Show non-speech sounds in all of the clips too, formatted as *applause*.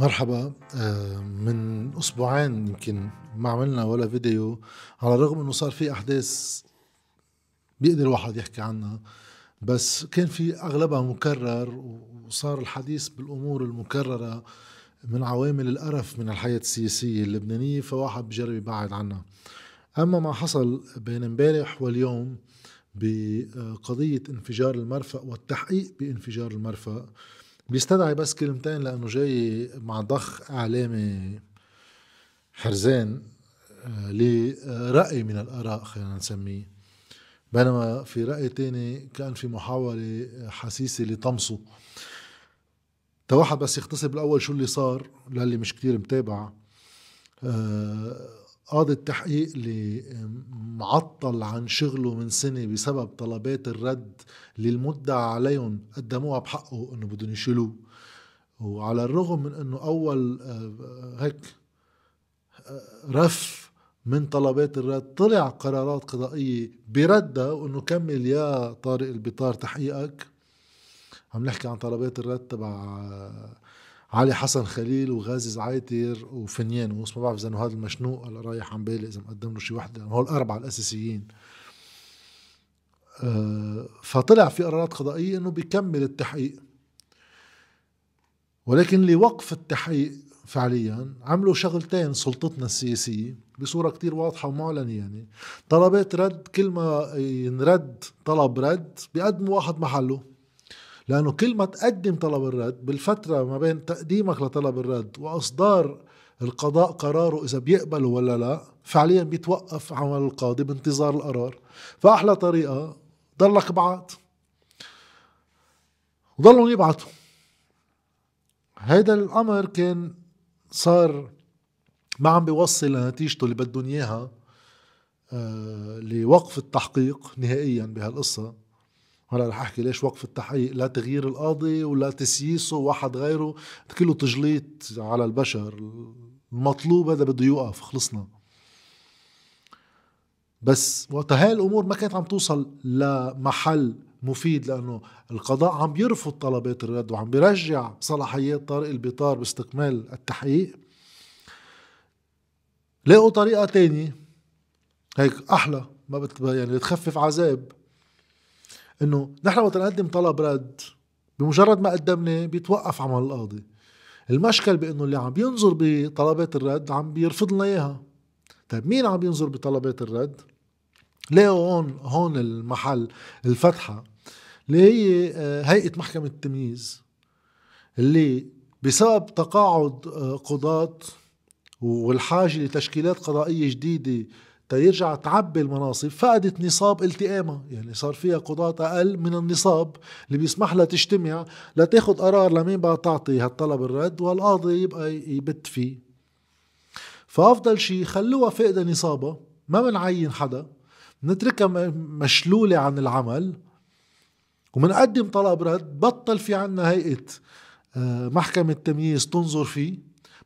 مرحبا. آه، من أسبوعين يمكن ما عملنا ولا فيديو على الرغم إنه صار في أحداث بيقدر الواحد يحكي عنها بس كان في أغلبها مكرر وصار الحديث بالأمور المكررة من عوامل القرف من الحياة السياسية اللبنانية فواحد بجرب يبعد عنها. أما ما حصل بين امبارح واليوم بقضية انفجار المرفأ والتحقيق بانفجار المرفأ بيستدعي بس كلمتين لأنه جاي مع ضخ إعلامي حرزان آه، لرأي من الآراء خلينا نسميه. بينما في رأي تاني كان في محاولة حسيسة لطمسه. واحد بس يختصر بالأول شو اللي صار للي مش كتير متابع. آه، قاضي التحقيق اللي معطل عن شغله من سنة بسبب طلبات الرد اللي المدعى عليهم قدموها بحقه إنه بدهم يشيلوه. وعلى الرغم من إنه أول آه، هيك آه، رف من طلبات الرد طلع قرارات قضائية بردها وإنه كمل يا طارق البطار تحقيقك. عم نحكي عن طلبات الرد تبع علي حسن خليل وغازي زعيتر وفنيان ما بعرف إذا هذا المشنوق هلا رايح عم بالي إذا مقدم له شي وحدة. هول الاربعه الأساسيين. أه فطلع في قرارات قضائية إنه بيكمل التحقيق. ولكن لوقف التحقيق فعليا عملوا شغلتين سلطتنا السياسية بصورة كتير واضحة ومعلنة يعني. طلبات رد كل ما ينرد طلب رد بيقدموا واحد محله. لأنه كل ما تقدم طلب الرد بالفترة ما بين تقديمك لطلب الرد وإصدار القضاء قراره إذا بيقبله ولا لا فعليا بيتوقف عمل القاضي بانتظار القرار. فأحلى طريقة ضلك بعت. وضلهم يبعتوا. هيدا الأمر كان صار ما عم بيوصل لنتيجته اللي بدهم إياها آه لوقف التحقيق نهائيا بهالقصة. هلا رح احكي ليش وقف التحقيق؟ لا تغيير القاضي ولا تسييسه واحد غيره. كله تجليط على البشر. المطلوب هذا بده يوقف خلصنا. بس وقتها هاي الأمور ما كانت عم توصل لمحل مفيد لأنه القضاء عم يرفض طلبات الرد وعم بيرجع صلاحيات طارق البطار باستكمال التحقيق. لاقوا طريقة تانية. هيك أحلى ما بت يعني بتخفف عذاب. إنه نحن وقت نقدم طلب رد بمجرد ما قدمنا بيتوقف عمل القاضي. المشكل بإنه اللي عم بينظر بطلبات الرد عم بيرفض لنا إياها. طيب مين عم ينظر بطلبات الرد؟ لقوا هون هون المحل الفتحة؟ اللي هي آه، هيئة محكمة التمييز اللي بسبب تقاعد آه، قضاة والحاجة لتشكيلات قضائية جديدة تيرجع تعبي المناصب فقدت نصاب التئامها يعني صار فيها قضاة أقل من النصاب اللي بيسمح لها تجتمع لتاخد قرار لمين بقى تعطي هالطلب الرد والقاضي يبقى يبت فيه. فأفضل شيء خلوها فاقدة نصابها ما بنعين حدا نتركها مشلولة عن العمل. ومنقدم طلب رد بطل في عنا هيئة آه، محكمة تمييز تنظر فيه.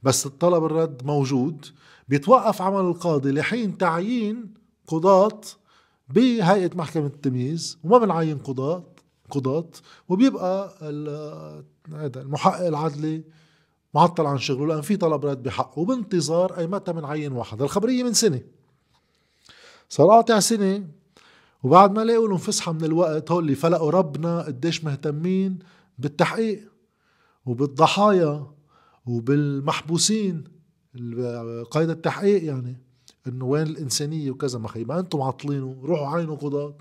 بس الطلب الرد موجود. بيتوقف عمل القاضي لحين تعيين قضاة بهيئة محكمة التمييز وما بنعين قضاة قضاة وبيبقى هذا المحقق العدلي معطل عن شغله لأن في طلب رد بحقه وبانتظار أي متى بنعين واحد. الخبرية من سنة. صار قاطع سنة وبعد ما لاقوا لهم فسحة من الوقت هول اللي فلقوا ربنا قديش مهتمين بالتحقيق وبالضحايا وبالمحبوسين. قيد التحقيق يعني إنه وين الإنسانية وكذا ما خي ما أنتم معطلينه روحوا عينوا قضاة.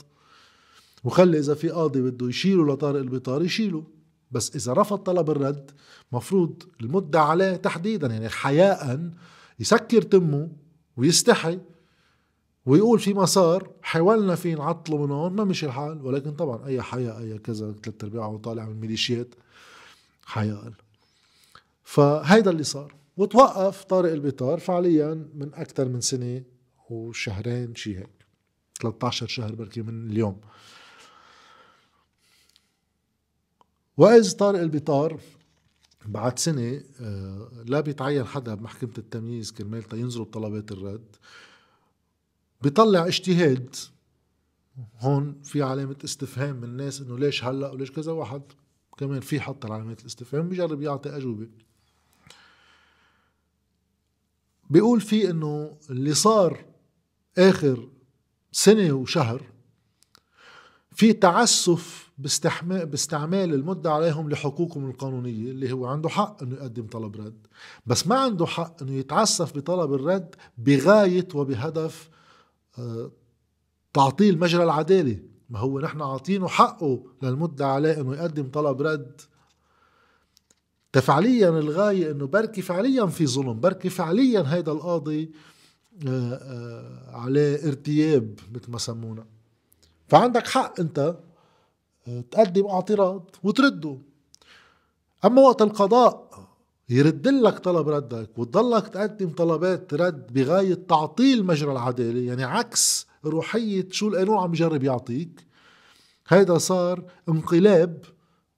وخلي إذا في قاضي بده يشيله لطارق البطار يشيله بس إذا رفض طلب الرد مفروض المدة عليه تحديدا يعني حياء يسكر تمه ويستحي ويقول في مسار حاولنا فيه نعطله من هون ما مشي الحال. ولكن طبعا أي حياء أي كذا ثلاث ارباعه طالع من الميليشيات حياء. فهيدا اللي صار. وتوقف طارق البطار فعليا من أكثر من سنة وشهرين شي هيك. 13 شهر بركي من اليوم. وإذ طارق البطار بعد سنة آه، لا بيتعين حدا بمحكمة التمييز كرمال ينزلوا بطلبات الرد بيطلع اجتهاد. هون في علامة استفهام من الناس إنه ليش هلأ وليش كذا واحد كمان في حط علامات الاستفهام بيجرب يعطي أجوبة. بيقول فيه إنه اللي صار آخر سنة وشهر في تعسف باستعمال المدة عليهم لحقوقهم القانونية اللي هو عنده حق إنه يقدم طلب رد. بس ما عنده حق إنه يتعسف بطلب الرد بغاية وبهدف آه، تعطيل مجرى العدالة. ما هو نحن عاطينه حقه للمدة عليه إنه يقدم طلب رد. فعليا الغاية إنه بركي فعليا في ظلم بركي فعليا هيدا القاضي آه، آه، عليه ارتياب مثل ما سمونا. فعندك حق أنت آه، تقدم اعتراض وترده. أما وقت القضاء يرد لك طلب ردك وتضلك تقدم طلبات رد بغاية تعطيل مجرى العدالة يعني عكس روحية شو القانون عم يجرب يعطيك هيدا صار انقلاب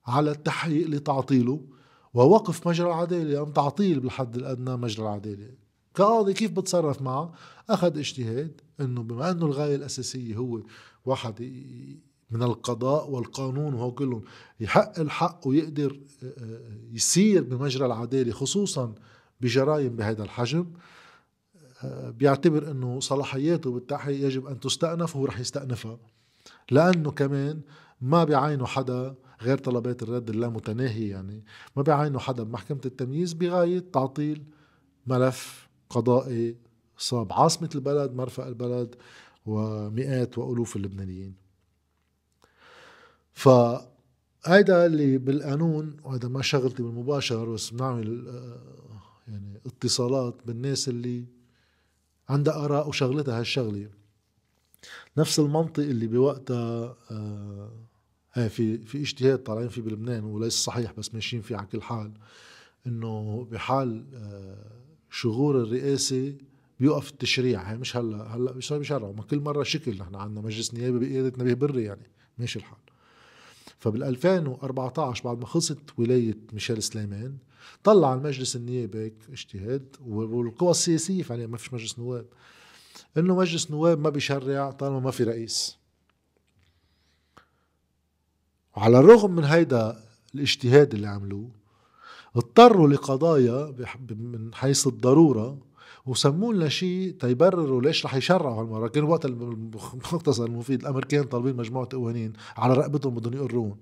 على التحقيق لتعطيله. ووقف مجرى العدالة أم تعطيل بالحد الأدنى مجرى العدالة. كقاضي كيف بتصرف معه؟ أخذ اجتهاد أنه بما أنه الغاية الأساسية هو واحد من القضاء والقانون وهو كلهم يحق الحق ويقدر آه، آه، يسير بمجرى العدالة خصوصا بجرائم بهذا الحجم آه، بيعتبر إنه صلاحياته بالتحقيق يجب أن تستأنف وهو رح يستأنفها. لأنه كمان ما بيعينوا حدا غير طلبات الرد اللامتناهية يعني. ما بيعينوا حدا بمحكمة التمييز بغاية تعطيل ملف قضائي صاب عاصمة البلد مرفأ البلد ومئات وألوف اللبنانيين. فهيدا اللي بالقانون وهذا ما شغلتي بالمباشر بس بنعمل آه، يعني اتصالات بالناس اللي عندها آراء وشغلتها هالشغلة. نفس المنطق اللي بوقتها آه في في اجتهاد طالعين فيه بلبنان وليس صحيح بس ماشيين فيه على كل حال إنه بحال آه شغور الرئاسة بيوقف التشريع. هي مش هلا هلا مش بيشرعوا. ما كل مرة شكل نحن عندنا مجلس نيابي بقيادة نبيه بري يعني ماشي الحال. فبال 2014 بعد ما خلصت ولاية ميشيل سليمان طلع المجلس النيابي اجتهاد والقوى السياسية فعليا ما فيش مجلس نواب. إنه مجلس نواب ما بيشرع طالما ما في رئيس. وعلى الرغم من هيدا الاجتهاد اللي عملوه اضطروا لقضايا من حيث الضرورة وسموا لنا شيء تيبرروا ليش رح يشرعوا هالمرة. كان وقت المختصر المفيد الأمريكان طالبين مجموعة قوانين على رقبتهم بدهم يقرون.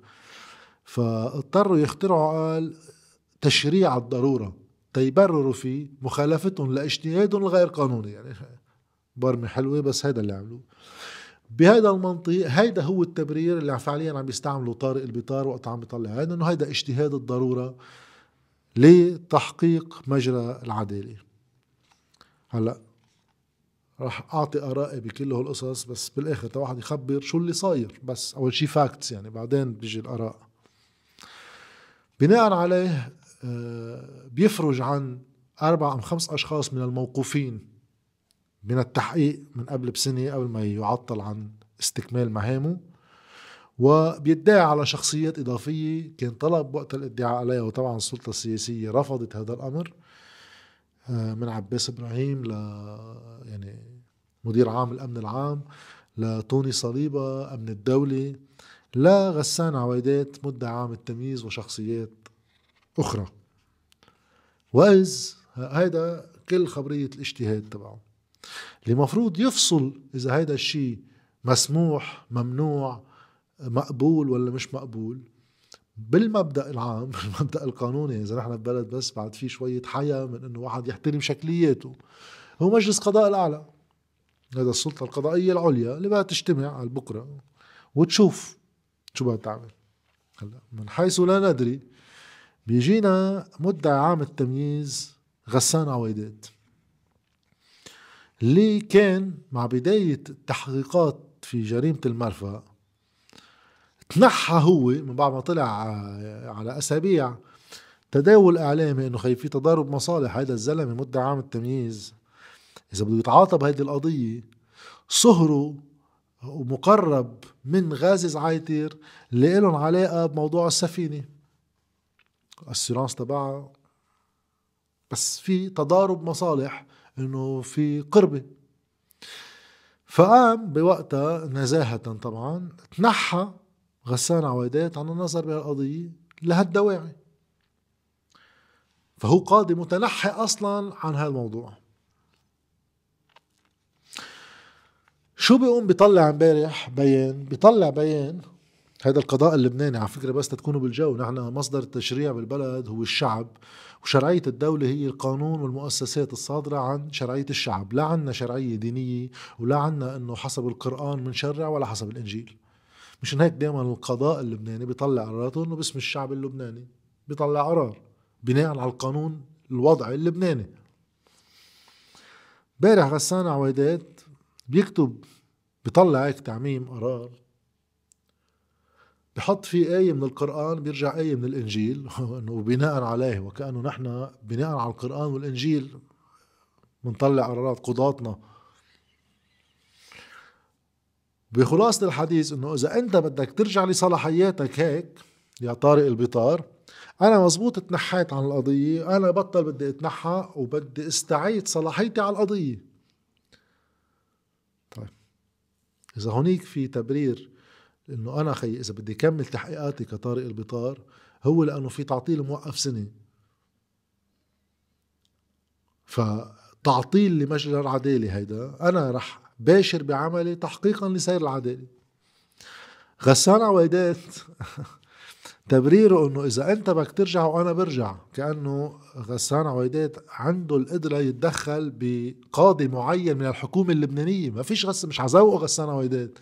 فاضطروا يخترعوا قال تشريع الضرورة تيبرروا فيه مخالفتهم لإجتهادهم الغير قانوني. يعني *laughs* برمي حلوة بس هيدا اللي عملوه. بهذا المنطق هيدا هو التبرير اللي فعليا عم يستعمله طارق البطار وقت عم يطلع هذا إنه هيدا اجتهاد الضرورة لتحقيق مجرى العدالة. هلأ راح أعطي آرائي بكل هالقصص بس بالآخر تا واحد يخبر شو اللي صاير. بس أول شيء فاكتس يعني بعدين بيجي الآراء. بناء عليه آه، بيفرج عن أربع أم خمس أشخاص من الموقوفين. من التحقيق من قبل بسنة قبل ما يعطل عن استكمال مهامه وبيدعي على شخصيات إضافية كان طلب وقت الادعاء عليها وطبعا السلطة السياسية رفضت هذا الأمر. آه، من عباس إبراهيم ل يعني مدير عام الأمن العام لتوني صليبة أمن الدولي لغسان عويدات مدعي عام التمييز وشخصيات أخرى. وإذ هيدا كل خبرية الاجتهاد تبعه اللي مفروض يفصل إذا هيدا الشيء مسموح ممنوع مقبول ولا مش مقبول. بالمبدأ العام *laughs* بالمبدأ القانوني إذا نحن ببلد بس بعد في شوية حيا من إنه واحد يحترم شكلياته هو مجلس قضاء الأعلى. هذا السلطة القضائية العليا اللي بدها تجتمع على بكره وتشوف شو بدها تعمل. هلا من حيث لا ندري بيجينا مدعي عام التمييز غسان عويدات. اللي كان مع بداية التحقيقات في جريمة المرفأ تنحى هو من بعد ما طلع على أسابيع تداول إعلامي إنه خي في تضارب مصالح هذا الزلمة مدة عام التمييز. إذا بده يتعاطى بهيدي القضية صهره ومقرب من غازي زعايتر اللي لهم علاقة بموضوع السفينة. السيرانس تبعها. بس في تضارب مصالح إنه في قربة. فقام بوقتها نزاهة طبعا تنحى غسان عويدات عن النظر بهالقضية لهالدواعي. فهو قاضي متنحي أصلا عن هالموضوع. شو بيقوم بيطلع امبارح بيان؟ بيطلع بيان هذا القضاء اللبناني. على فكرة بس تكونوا بالجو نحن مصدر التشريع بالبلد هو الشعب. وشرعية الدولة هي القانون والمؤسسات الصادرة عن شرعية الشعب لا عنا شرعية دينية ولا عنا إنه حسب القرآن منشرع ولا حسب الإنجيل. مشان هيك دائما القضاء اللبناني بيطلع قراراته إنه باسم الشعب اللبناني بيطلع قرار بناء على القانون الوضعي اللبناني. امبارح غسان عويدات بيكتب بيطلع هيك تعميم قرار بحط فيه آية من القرآن بيرجع آية من الإنجيل. *laughs* إنه بناء عليه وكأنه نحن بناء على القرآن والإنجيل بنطلع قرارات قضاتنا. بخلاصة الحديث إنه إذا أنت بدك ترجع لصلاحياتك هيك يا طارق البطار أنا مزبوط تنحيت عن القضية أنا بطل بدي أتنحى وبدي استعيد صلاحيتي على القضية. طيب إذا هونيك في تبرير انه أنا خي إذا بدي كمل تحقيقاتي كطارق البطار هو لأنه في تعطيل موقف سنة. فتعطيل لمجرى العدالة هيدا أنا رح باشر بعملي تحقيقا لسير العدالة. غسان عويدات *laughs* تبريره إنه إذا أنت بدك ترجع وأنا برجع كأنه غسان عويدات عنده القدرة يتدخل بقاضي معين من الحكومة اللبنانية. ما فيش غس مش عزوقه غسان عويدات.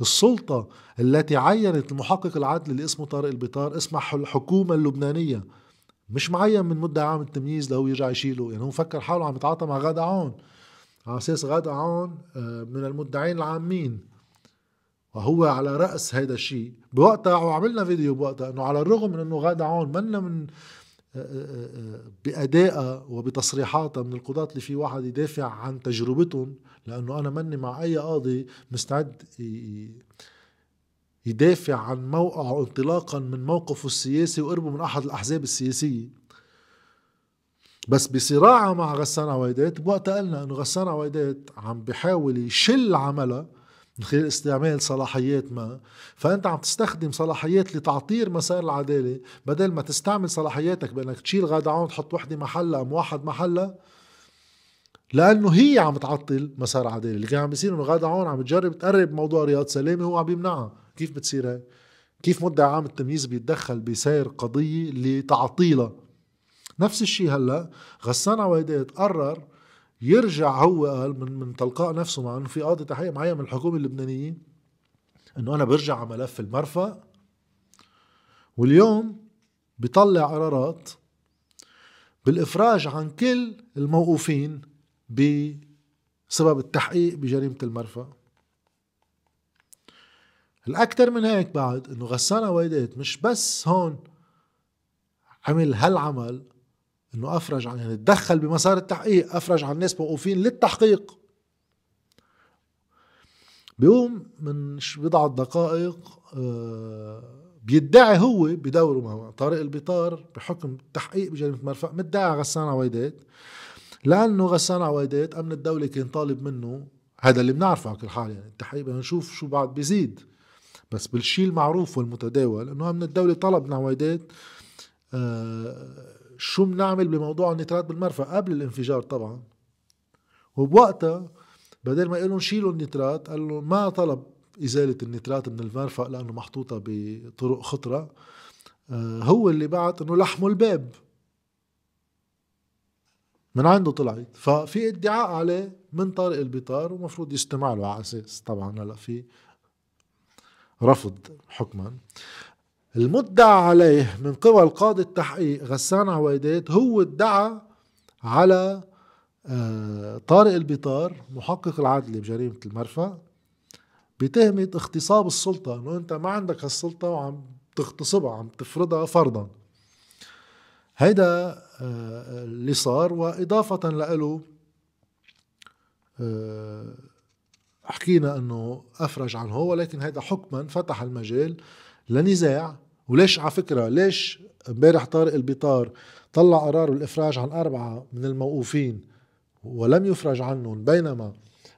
السلطة التي عينت المحقق العدل اللي اسمه طارق البطار اسمها الحكومة اللبنانية. مش معين من مدة عام التمييز لو يرجع يشيله. يعني هو فكر حاله عم يتعاطى مع غادة عون. على أساس غادة عون آه، من المدعين العامين. وهو على رأس هيدا الشيء. بوقتها وعملنا فيديو بوقتها إنه على الرغم من إنه غادة عون منا من بأدائها وبتصريحاتها من القضاة اللي في واحد يدافع عن تجربتهم لأنه أنا مني مع أي قاضي مستعد يدافع عن موقعه انطلاقا من موقفه السياسي وقربه من أحد الأحزاب السياسية. بس بصراعها مع غسان عويدات بوقتها قلنا إنه غسان عويدات عم بحاول يشل عملها من خلال استعمال صلاحيات ما. فأنت عم تستخدم صلاحيات لتعطير مسار العدالة. بدل ما تستعمل صلاحياتك بأنك تشيل غادة عون تحط وحدة محلها أم واحد محلها لأنه هي عم تعطل مسار العدالة. اللي كان عم بيصير إنه غادة عون عم تجرب تقرب موضوع رياض سلامة هو عم بيمنعها كيف بتصير هيك؟ كيف مدعي عام التمييز بيتدخل بسير قضية لتعطيلها؟ نفس الشيء هلأ غسان عويدات قرر يرجع هو قال من من تلقاء نفسه مع إنه في قاضي تحقيق معين من الحكومة اللبنانيه إنه أنا برجع على ملف المرفأ. واليوم بيطلع قرارات بالإفراج عن كل الموقوفين بسبب التحقيق بجريمة المرفأ. الأكثر من هيك بعد إنه غسان عويدات مش بس هون عمل هالعمل إنه أفرج عن يعني تدخل بمسار التحقيق أفرج عن ناس موقوفين للتحقيق. بيقوم من بضعة دقائق آه، بيدعي هو بدوره طارق البطار بحكم التحقيق بجريمة مرفأ مدعي غسان عويدات. لأنه غسان عويدات أمن الدولة كان طالب منه هذا اللي بنعرفه على كل حال يعني التحقيق بدنا نشوف شو بعد بيزيد. بس بالشيء المعروف والمتداول إنه أمن الدولة طلب من عويدات آه شو بنعمل بموضوع النترات بالمرفأ قبل الانفجار طبعا؟ وبوقتها بدل ما يقولوا شيلوا النترات قال له ما طلب إزالة النترات من المرفأ لأنه محطوطة بطرق خطرة. آه، هو اللي بعت إنه لحموا الباب. من عنده طلعت. ففي ادعاء عليه من طارق البطار ومفروض يستمع له على أساس طبعا هلا في رفض حكما. المدعى عليه من قبل قاضي التحقيق غسان عويدات هو ادعى على آه، طارق البطار محقق العدل بجريمة المرفأ بتهمة اغتصاب السلطة إنه أنت ما عندك هالسلطة وعم تغتصبها عم تفرضها فرضا. هيدا آه، اللي صار وإضافة له آه، حكينا إنه أفرج عنه ولكن هذا حكما فتح المجال لنزاع وليش على فكرة ليش امبارح طارق البطار طلع قرار الإفراج عن أربعة من الموقوفين ولم يفرج عنهم بينما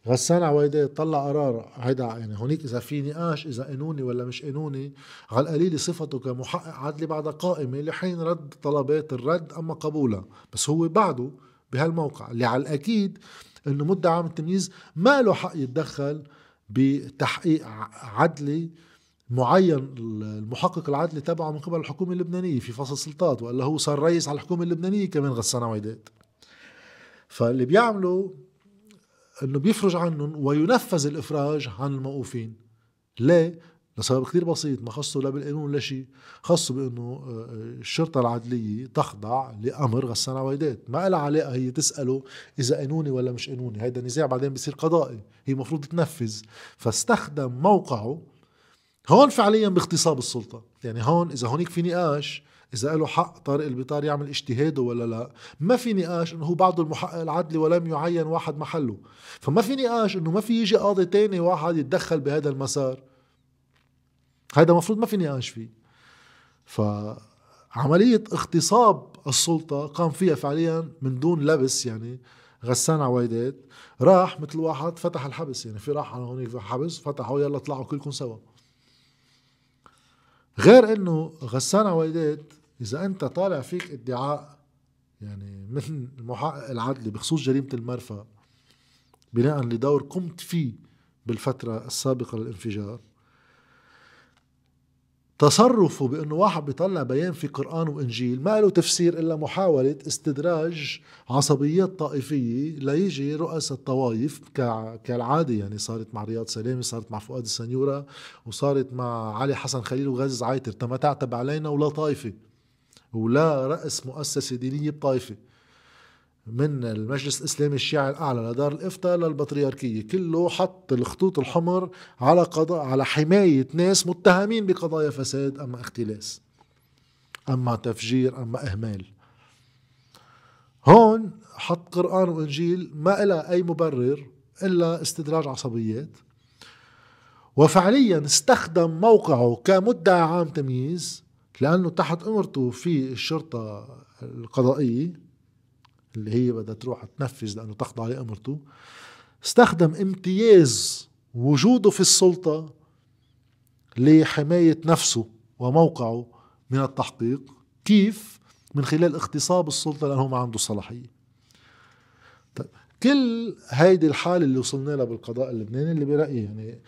غسان عويدات طلع قرار هيدا يعني هونيك إذا في نقاش إذا قانوني ولا مش قانوني على القليل صفته كمحقق عدلي بعد قائمة لحين رد طلبات الرد أما قبولها. بس هو بعده بهالموقع اللي على الأكيد إنه مدعي عام التمييز ما له حق يتدخل بتحقيق عدلي معين المحقق العدلي تبعه من قبل الحكومة اللبنانية في فصل سلطات والا هو صار رئيس على الحكومة اللبنانية كمان غسان عويدات فاللي بيعملوا إنه بيفرج عنهم وينفذ الإفراج عن الموقوفين. ليه؟ لسبب كثير بسيط ما خصه لا بالقانون ولا شيء خصه بإنه آه، الشرطة العدلية تخضع لأمر غسان عويدات ما لها علاقة هي تسأله إذا قانوني ولا مش قانوني. هيدا نزاع بعدين بصير قضائي. هي المفروض تنفذ. فاستخدم موقعه هون فعليا باغتصاب السلطة يعني هون إذا هونيك في نقاش إذا له حق طارق البطار يعمل اجتهاده ولا لا ما في نقاش إنه هو بعده المحقق العدلي ولم يعين واحد محله. فما في نقاش إنه ما في يجي قاضي تاني واحد يتدخل بهذا المسار. هذا المفروض ما في نقاش فيه. فعملية اغتصاب السلطة قام فيها فعليا من دون لبس يعني غسان عويدات راح مثل واحد فتح الحبس. يعني في راح على هونيك حبس فتحوا يلا طلعوا كلكم سوا. غير إنه غسان عويدات إذا أنت طالع فيك ادعاء يعني من المحقق العدلي بخصوص جريمة المرفأ بناء لدور قمت فيه بالفترة السابقة للانفجار تصرفه بأنه واحد بيطلع بيان في قرآن وإنجيل ما له تفسير إلا محاولة استدراج عصبيات طائفية ليجي رؤساء الطوائف كالعادة. يعني صارت مع رياض سلامه صارت مع فؤاد السنيورة وصارت مع علي حسن خليل وغاز عايتر تما تعتب علينا ولا طائفة ولا رأس مؤسسة دينية بطائفة. من المجلس الإسلامي الشيعي الأعلى لدار الإفتاء للبطريركية. كله حط الخطوط الحمر على قضاء على حماية ناس متهمين بقضايا فساد أما اختلاس أما تفجير أما إهمال. هون حط قرآن وإنجيل ما إلى أي مبرر إلا استدراج عصبيات. وفعليا استخدم موقعه كمدعي عام تمييز لأنه تحت أمرته في الشرطة القضائية اللي هي بدها تروح تنفذ لأنه تخضع لأمرته. استخدم امتياز وجوده في السلطة لحماية نفسه وموقعه من التحقيق. كيف؟ من خلال اغتصاب السلطة لأنه ما عنده صلاحية. طيب كل هيدي الحالة اللي وصلنا لها بالقضاء اللبناني اللي برأيي يعني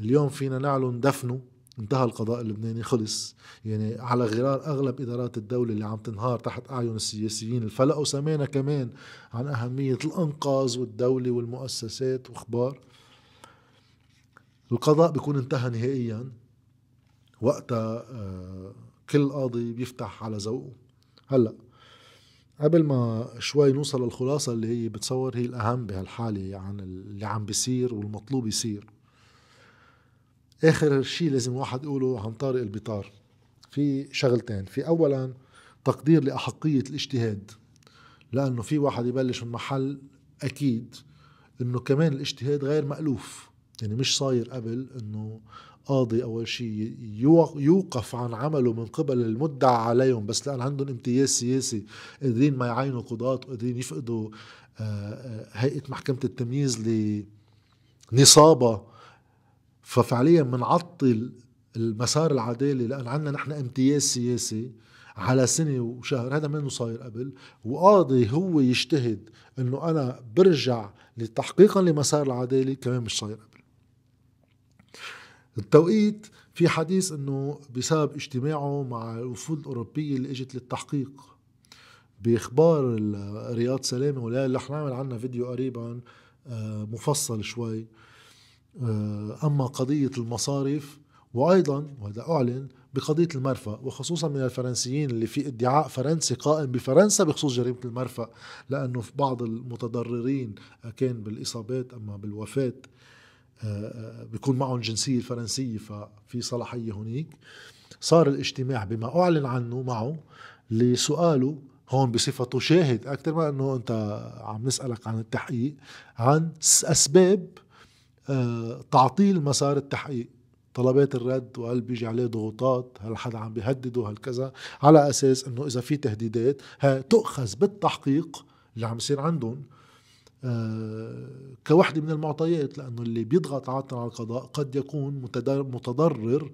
اليوم فينا نعلن دفنه انتهى القضاء اللبناني خلص. يعني على غرار أغلب إدارات الدولة اللي عم تنهار تحت أعين السياسيين الفلقوا سمينا كمان عن أهمية الأنقاذ والدولة والمؤسسات وأخبار. القضاء بيكون انتهى نهائيا. وقتها آه، كل قاضي بيفتح على ذوقه. هلأ قبل ما شوي نوصل للخلاصة اللي هي بتصور هي الأهم بهالحالة عن اللي عم بيصير والمطلوب يصير. آخر شيء لازم واحد يقوله عن طارق البطار. في شغلتين. في اولا تقدير لأحقية الاجتهاد لأنه في واحد يبلش من محل أكيد إنه كمان الاجتهاد غير مألوف. يعني مش صاير قبل إنه قاضي أول شيء يوقف عن عمله من قبل المدعى عليهم بس لأن عندهم امتياز سياسي قادرين ما يعينوا قضاة وقادرين يفقدوا آه، آه، هيئة محكمة التمييز لنصابة. ففعليا بنعطل المسار العدالي لأن عندنا نحن امتياز سياسي على سنة وشهر هذا منه صاير قبل. وقاضي هو يجتهد إنه أنا برجع لتحقيقا لمسار العدالي كمان مش صاير قبل. التوقيت في حديث إنه بسبب اجتماعه مع الوفود الأوروبية اللي إجت للتحقيق بإخبار رياض سلامة ولا رح نعمل عنها فيديو قريبا آه، مفصل شوي. أما قضية المصارف وأيضا وهذا أعلن بقضية المرفأ وخصوصا من الفرنسيين اللي في ادعاء فرنسي قائم بفرنسا بخصوص جريمة المرفأ لأنه في بعض المتضررين كان بالإصابات أما بالوفاة آه، آه، بيكون معهم جنسية الفرنسية ففي صلاحية هنيك. صار الاجتماع بما أعلن عنه معه لسؤاله هون بصفته شاهد أكثر ما أنه أنت عم نسألك عن التحقيق عن أسباب آه، تعطيل مسار التحقيق. طلبات الرد وهل بيجي عليه ضغوطات؟ هل حدا عم بيهدده هل كذا؟ على أساس إنه إذا في تهديدات تؤخذ بالتحقيق اللي عم يصير عندهم آه كوحدة من المعطيات لأنه اللي بيضغط عادة على القضاء قد يكون متضرر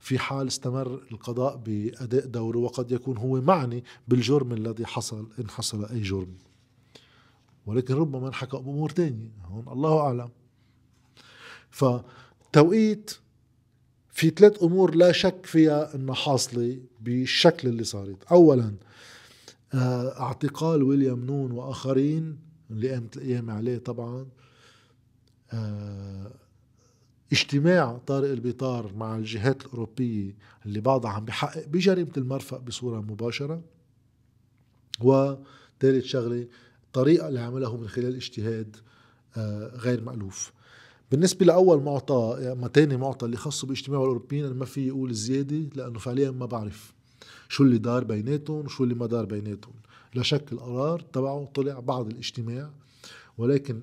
في حال استمر القضاء بأداء دوره وقد يكون هو معني بالجرم الذي حصل إن حصل أي جرم. ولكن ربما انحكى بأمور تانية. هون الله أعلم. فتوقيت في ثلاث أمور لا شك فيها أنها حاصلة بالشكل اللي صارت. أولا آه، اعتقال ويليام نون وآخرين اللي قامت الأيام عليه طبعا. آه، اجتماع طارق البيطار مع الجهات الأوروبية اللي بعضها عم بحقق بجريمة المرفأ بصورة مباشرة. وثالث شغلة الطريقة اللي عمله من خلال اجتهاد آه، غير مألوف. بالنسبة لأول معطى أما تاني معطى اللي خاصه باجتماع الأوروبيين أنا ما في أقول زيادة لأنه فعليا ما بعرف شو اللي دار بيناتهم وشو اللي ما دار بيناتهم. لا شك القرار تبعه طلع بعد الاجتماع ولكن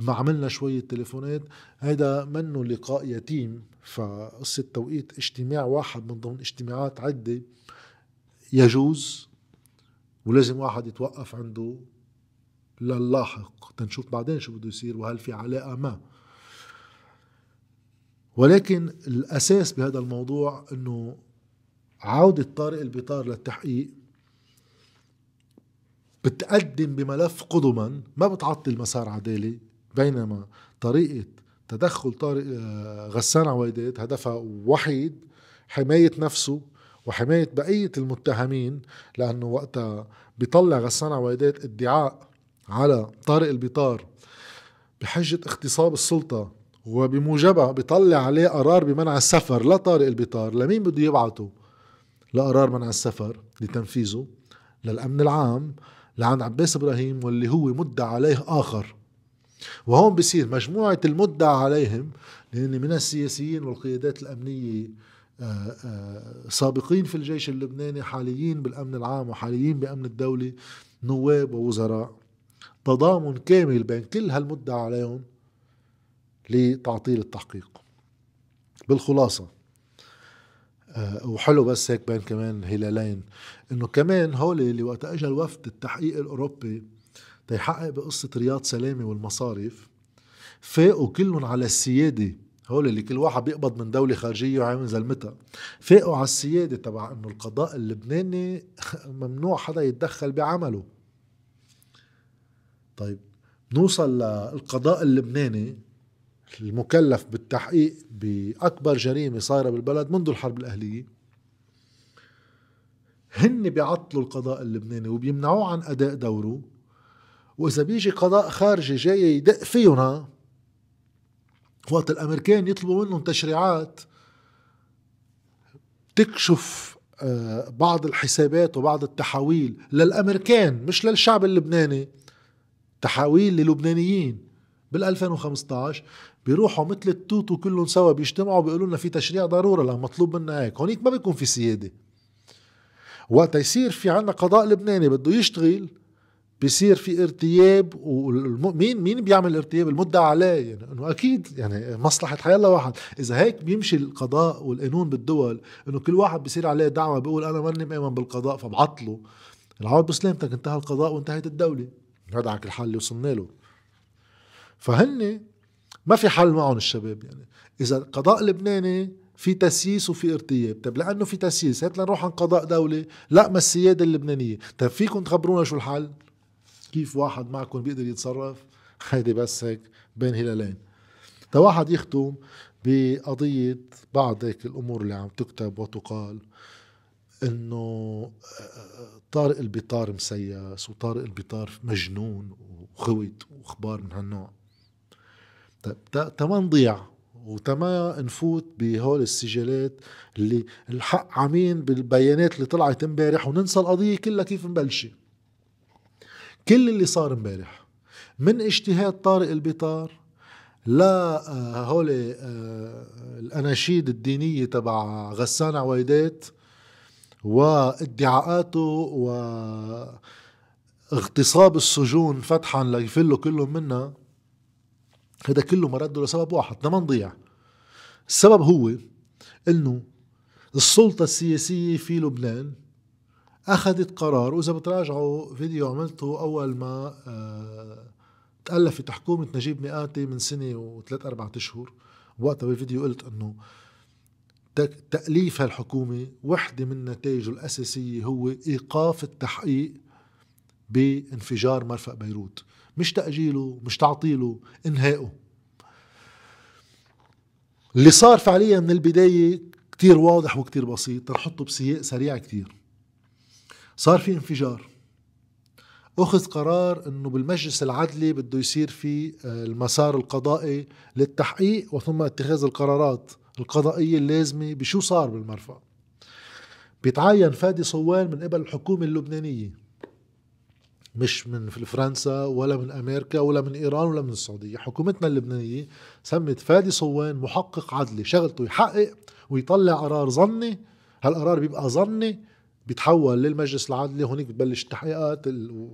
ما عملنا شوية تليفونات. هيدا منه لقاء يتيم فقصة توقيت اجتماع واحد من ضمن اجتماعات عدة يجوز ولازم واحد يتوقف عنده للاحق تنشوف بعدين شو بده يصير وهل في علاقة ما. ولكن الأساس بهذا الموضوع أنه عودة طارق البطار للتحقيق بتقدم بملف قدما ما بتعطي المسار عدالي بينما طريقة تدخل طارق آه، غسان عويدات هدفها وحيد حماية نفسه وحماية بقية المتهمين لأنه وقتها بيطلع غسان عويدات ادعاء على طارق البطار بحجة اغتصاب السلطة وبموجبها بيطلع عليه قرار بمنع السفر لطارق البطار لمين بده يبعته؟ لقرار منع السفر لتنفيذه للأمن العام لعند عباس إبراهيم واللي هو مدعى عليه آخر. وهون بصير مجموعة المدعى عليهم لأن من السياسيين والقيادات الأمنية آه، آه، سابقين في الجيش اللبناني حاليين بالأمن العام وحاليين بأمن الدولة نواب ووزراء. تضامن كامل بين كل هالمدعى عليهم لتعطيل التحقيق. بالخلاصة آه، وحلو بس هيك بين كمان هلالين إنه كمان هول اللي وقت اجى الوفد التحقيق الأوروبي تيحقق بقصة رياض سلامة والمصارف فاقوا كلهم على السيادة. هول اللي كل واحد بيقبض من دولة خارجية وعامل زلمتها فاقوا على السيادة تبع إنه القضاء اللبناني *laughs* ممنوع حدا يتدخل بعمله. طيب نوصل للقضاء اللبناني. المكلف بالتحقيق بأكبر جريمة صايرة بالبلد منذ الحرب الأهلية هن بيعطلوا القضاء اللبناني وبيمنعوه عن أداء دوره وإذا بيجي قضاء خارجي جاي يدق فيهم وقت الأمريكان يطلبوا منهم تشريعات تكشف آه، بعض الحسابات وبعض التحاويل للأمريكان مش للشعب اللبناني تحاويل للبنانيين. بال 2015 بيروحوا مثل التوتو كلهم سوا بيجتمعوا بيقولوا لنا في تشريع ضرورة لما مطلوب منا هيك. هونيك ما بيكون في سيادة. وقت يصير في عنا قضاء لبناني بده يشتغل بيصير في ارتياب ومين مين بيعمل ارتياب؟ المدعى عليه يعني إنه أكيد يعني مصلحة حيالله واحد. إذا هيك بيمشي القضاء والقانون بالدول إنه كل واحد بيصير عليه دعوة بيقول أنا ماني مؤمن بالقضاء فبعطله. العوض بسلامتك انتهى القضاء وانتهت الدولة. هذا على الحل اللي وصلنا له. فهن ما في حل معهم الشباب يعني. إذا القضاء اللبناني في تسييس وفي ارتياب. طيب لأنه في تسييس هات لنروح عن قضاء دولي لا ما السيادة اللبنانية. طيب فيكم تخبرونا شو الحل؟ كيف واحد معكم بيقدر يتصرف؟ *laughs* هيدي بس هيك بين هلالين. تا واحد يختم بقضية بعض هيك الأمور اللي عم تكتب وتقال إنه طارق البطار مسيس وطارق البطار مجنون وخوت وأخبار من هالنوع. طيب تما نضيع وتما نفوت بهول السجلات اللي الحق عمين بالبيانات اللي طلعت امبارح وننسى القضية كلها كيف مبلشة كل اللي صار امبارح من اجتهاد طارق البطار لا آه، هول آه، الأناشيد الدينية تبع غسان عويدات وادعاءاته واغتصاب السجون فتحا ليفلوا كلهم منها. هذا كله مرده لسبب واحد ما نضيع. السبب هو إنه السلطة السياسية في لبنان أخذت قرار وإذا بتراجعوا فيديو عملته أول ما آه تألفت حكومة نجيب مئاتي من سنة وثلاث أربعة أشهر وقتها بالفيديو قلت أنه تأليف هالحكومة وحدة من نتائجه الأساسية هو إيقاف التحقيق بانفجار مرفأ بيروت. مش تأجيله مش تعطيله انهائه. اللي صار فعليا من البداية كتير واضح وكتير بسيط نحطه بسياق سريع كتير. صار في انفجار. أخذ قرار أنه بالمجلس العدلي بده يصير في آه، المسار القضائي للتحقيق وثم اتخاذ القرارات القضائية اللازمة بشو صار بالمرفأ. بيتعين فادي صوان من قبل الحكومة اللبنانية. مش من فرنسا ولا من أمريكا ولا من إيران ولا من السعودية، حكومتنا اللبنانية سمت فادي صوان محقق عدلي، شغلته يحقق ويطلع قرار ظني، هالقرار بيبقى ظني بيتحول للمجلس العدلي. هونيك بتبلش التحقيقات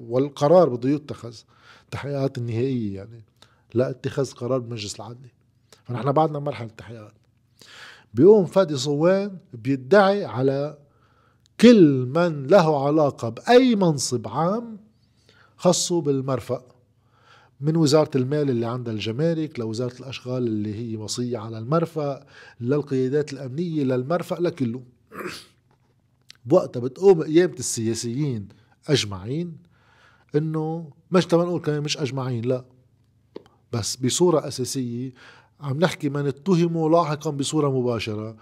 والقرار بده يتخذ التحقيقات النهائية يعني لا اتخاذ قرار بالمجلس العدلي. فنحن بعدنا مرحلة التحقيقات. بيقوم فادي صوان بيدعي على كل من له علاقة بأي منصب عام خصه بالمرفأ. من وزارة المال اللي عندها الجمارك لوزارة الأشغال اللي هي وصية على المرفأ للقيادات الأمنية للمرفأ لكله. *clears throat* بوقتها بتقوم قيامة السياسيين أجمعين إنه مش تما نقول كمان مش أجمعين لا. بس بصورة أساسية عم نحكي من اتهموا لاحقا بصورة مباشرة. آه،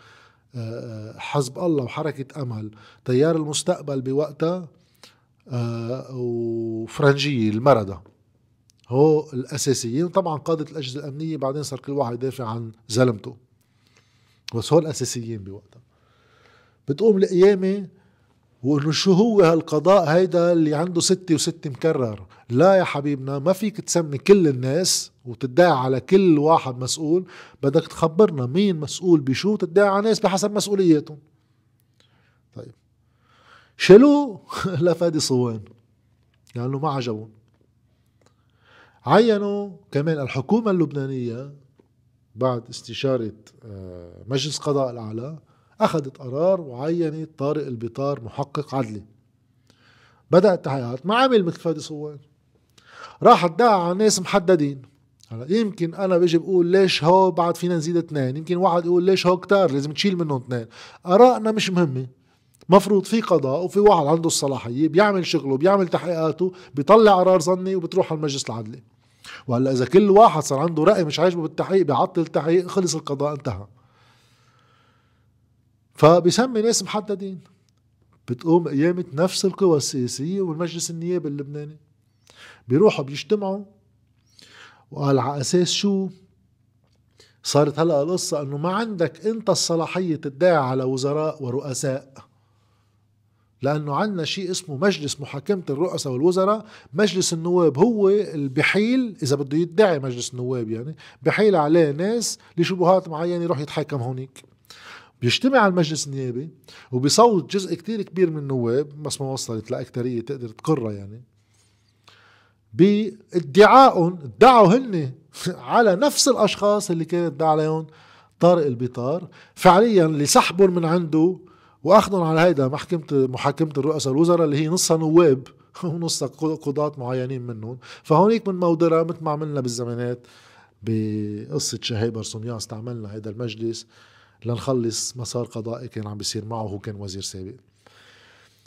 آه، حزب الله وحركة أمل. تيار المستقبل بوقتها آه، وفرنجية المردة هو الأساسيين. طبعا قادة الأجهزة الأمنية بعدين صار كل واحد يدافع عن زلمته. بس هو الأساسيين بوقتها. بتقوم القيامة وإنه شو هو هالقضاء؟ هيدا اللي عنده ستة وستة مكرر. لا يا حبيبنا ما فيك تسمي كل الناس وتدعي على كل واحد مسؤول. بدك تخبرنا مين مسؤول بشو تدعي على ناس بحسب مسؤولياتهم. طيب. شالوه؟ *laughs* لفادي صوان. يعني ما عجبهم. عينوا كمان الحكومة اللبنانية بعد استشارة آه، مجلس قضاء الأعلى أخذت قرار وعينت طارق البطار محقق عدلي. بدأ التحقيقات ما عمل مثل فادي صوان. راح ادعى على ناس محددين. هلا يمكن أنا بيجي بقول ليش هو بعد فينا نزيد اثنين. يمكن واحد يقول ليش هو كتار؟ لازم تشيل منهم اثنين. آرائنا مش مهمة. مفروض في قضاء وفي واحد عنده الصلاحية بيعمل شغله بيعمل تحقيقاته بيطلع قرار ظني وبتروح على المجلس العدلي. وهلأ إذا كل واحد صار عنده رأي مش عاجبه بالتحقيق بيعطل التحقيق خلص القضاء انتهى. فبيسمي ناس محددين. بتقوم قيامة نفس القوى السياسية والمجلس النيابي اللبناني. بيروحوا بيجتمعوا. وقال على أساس شو؟ صارت هلأ القصة إنه ما عندك أنت الصلاحية تدعي على وزراء ورؤساء. لأنه عندنا شيء اسمه مجلس محاكمة الرؤساء والوزراء. مجلس النواب هو اللي بحيل إذا بده يدعي مجلس النواب يعني بحيل عليه ناس لشبهات معينة يروح يتحاكم هونيك. بيجتمع على المجلس النيابي وبيصوت جزء كتير كبير من النواب بس ما وصلت لأكترية تقدر تقرها يعني بادعائهم ادعوا هن *laughs* على نفس الأشخاص اللي كان ادعى عليهم طارق البطار فعليا اللي سحبهم من عنده واخذهم على هيدا محكمة محاكمة الرؤساء الوزراء اللي هي نصها نواب *laughs* ونصها قضاة معينين منهم. فهونيك من مودرة مثل ما عملنا بالزمانات بقصة شهيب برسوميا استعملنا هيدا المجلس لنخلص مسار قضائي كان عم بيصير معه هو كان وزير سابق.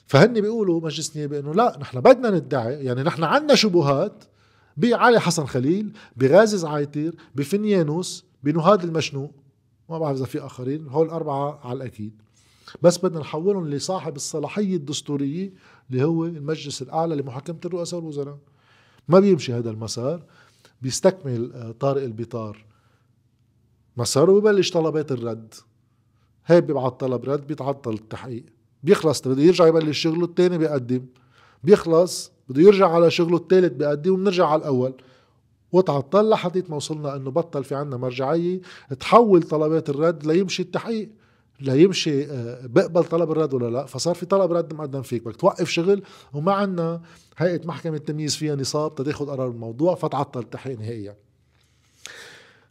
فهن بيقولوا مجلس نيابي إنه لا نحن بدنا ندعي يعني نحن عندنا شبهات بعلي حسن خليل بغازي زعايتير بفنيانوس بنهاد المشنوق ما بعرف إذا في آخرين هول الاربعه على الأكيد. بس بدنا نحولهم لصاحب الصلاحية الدستورية اللي هو المجلس الأعلى لمحاكمة الرؤساء والوزراء. ما بيمشي هذا المسار بيستكمل آه، طارق البطار مساره وببلش طلبات الرد. هيك بيبعت طلب رد بيتعطل التحقيق. بيخلص بده يرجع يبلش شغله الثاني بيقدم. بيخلص بده يرجع على شغله الثالث بيقدم وبنرجع على الأول. وتعطل لحديت ما وصلنا إنه بطل في عنا مرجعية تحول طلبات الرد ليمشي التحقيق. ليمشي آه، بقبل طلب الرد ولا لا؟ فصار في طلب رد مقدم فيك بدك توقف شغل وما عنا هيئة محكمة التمييز فيها نصاب تاخذ قرار بالموضوع فتعطل التحقيق نهائيا.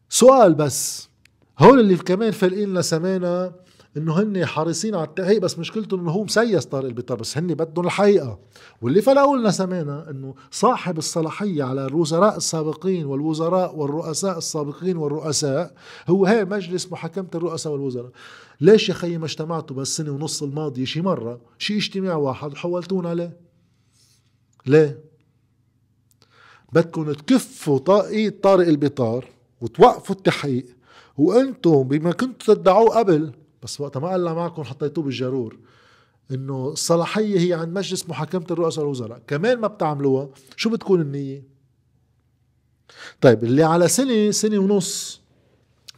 سؤال بس هول اللي كمان فالقين لنا سمانة إنه هن حريصين على التحقيق بس مشكلتهم إنه هو مسيس طارق البطار بس هن بدهم الحقيقة. واللي فلقوا لنا سمانة إنه صاحب الصلاحية على الوزراء السابقين والوزراء والرؤساء السابقين والرؤساء هو هي مجلس محاكمة الرؤساء والوزراء. ليش يا خيي ما اجتمعتوا بالسنه ونص الماضية شي مرة؟ شي اجتماع واحد وحولتونا ليه؟ ليه؟ بدكم تكفوا طاقية طارق البطار وتوقفوا التحقيق وأنتم بما كنتوا تدعوه قبل بس وقتها ما قال معكم حطيتوه بالجرور إنه الصلاحيه هي عند مجلس محاكمة الرؤساء الوزراء كمان ما بتعملوها. شو بتكون النية؟ طيب اللي على سنة سنة ونص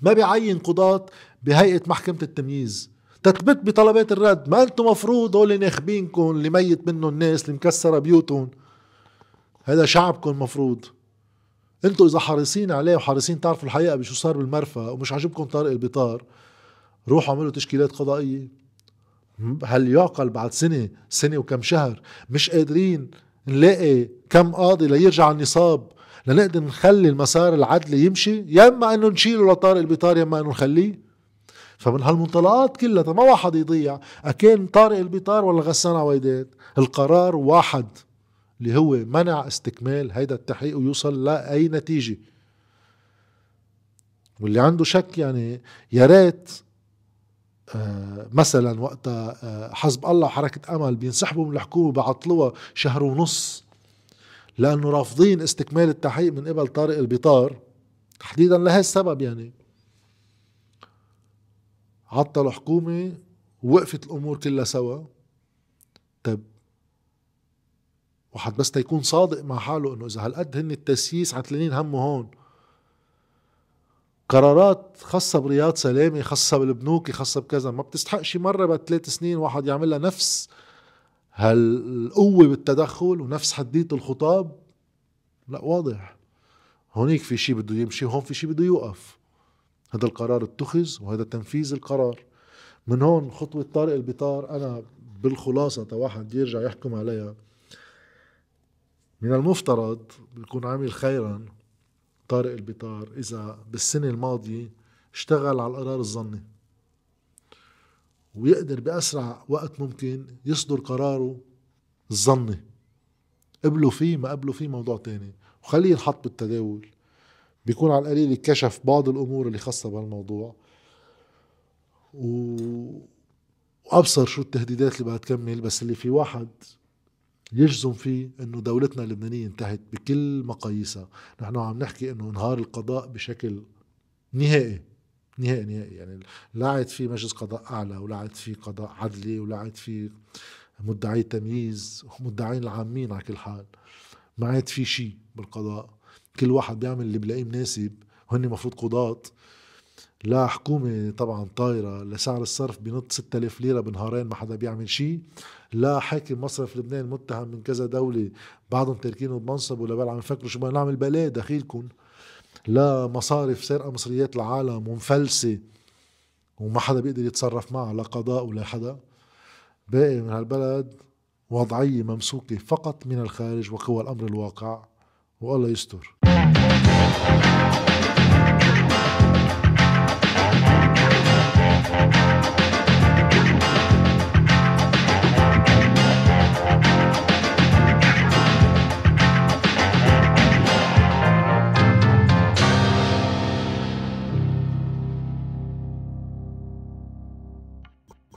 ما بيعين قضاة بهيئة محكمة التمييز. تثبت بطلبات الرد. ما أنتم مفروض هول ناخبينكم اللي ميت منهم الناس اللي مكسرة بيوتهم. هذا شعبكم مفروض. أنتم إذا حريصين عليه وحريصين تعرفوا الحقيقة بشو صار بالمرفأ ومش عاجبكم طارق البطار روحوا اعملوا تشكيلات قضائية. هل يعقل بعد سنة سنة وكم شهر مش قادرين نلاقي كم قاضي ليرجع النصاب لنقدر نخلي المسار العدلي يمشي يا إما إنه نشيله لطارق البطار يا إما إنه نخليه. فمن هالمنطلقات كلها ما واحد يضيع. اكان طارق البطار ولا غسان عويدات؟ القرار واحد اللي هو منع استكمال هيدا التحقيق ويوصل لأي نتيجة. واللي عنده شك يعني يا ريت مثلا وقتها آه حزب الله وحركة أمل بينسحبوا من الحكومة بعطلوها شهر ونص لأنه رافضين استكمال التحقيق من قبل طارق البطار تحديدا لهي السبب يعني. عطلوا حكومة ووقفت الأمور كلها سوا. طيب واحد بس تيكون صادق مع حاله إنه إذا هالقد هن التسييس عتلانين همه هون. قرارات خاصة برياض سلامة خاصة بالبنوك خاصة بكذا. ما بتستحقش مرة بعد ثلاث سنين واحد يعملها نفس هالقوة بالتدخل ونفس حدية الخطاب. لا واضح. هونيك في شيء بده يمشي وهون في شيء بده يوقف. هذا القرار اتخذ وهذا تنفيذ القرار. من هون خطوة طارق البطار أنا بالخلاصة واحد يرجع يحكم عليها. من المفترض بيكون عامل خيرا طارق البطار إذا بالسنة الماضية اشتغل على القرار الظني. ويقدر بأسرع وقت ممكن يصدر قراره الظني. قبلوا فيه ما قبلوا فيه موضوع تاني. وخليه ينحط بالتداول. بيكون على القليل كشف بعض الأمور اللي خاصة بهالموضوع. و... وأبصر شو التهديدات اللي بدها تكمل. بس اللي في واحد يجزم فيه إنه دولتنا اللبنانية انتهت بكل مقاييسها، نحن عم نحكي إنه انهار القضاء بشكل نهائي نهائي نهائي. يعني لا عاد في مجلس قضاء أعلى ولا عاد في قضاء عدلي ولا عاد في مدعي تمييز ومدعين العامين على كل حال. ما عاد في شيء بالقضاء. كل واحد بيعمل اللي بلاقيه مناسب. وهن مفروض قضاة. لا حكومة طبعا طايرة لسعر الصرف بنط 6000 ليرة بنهارين ما حدا بيعمل شيء. لا حاكم مصرف لبنان متهم من كذا دولة بعضهم تاركينه بمنصب ولا عم يفكروا شو بدنا نعمل بلاد دخيلكم. لا مصارف سرقة مصريات العالم ومفلسة وما حدا بيقدر يتصرف معها لا قضاء ولا حدا. باقي من هالبلد وضعية ممسوكة فقط من الخارج وقوى الأمر الواقع. والله يستر.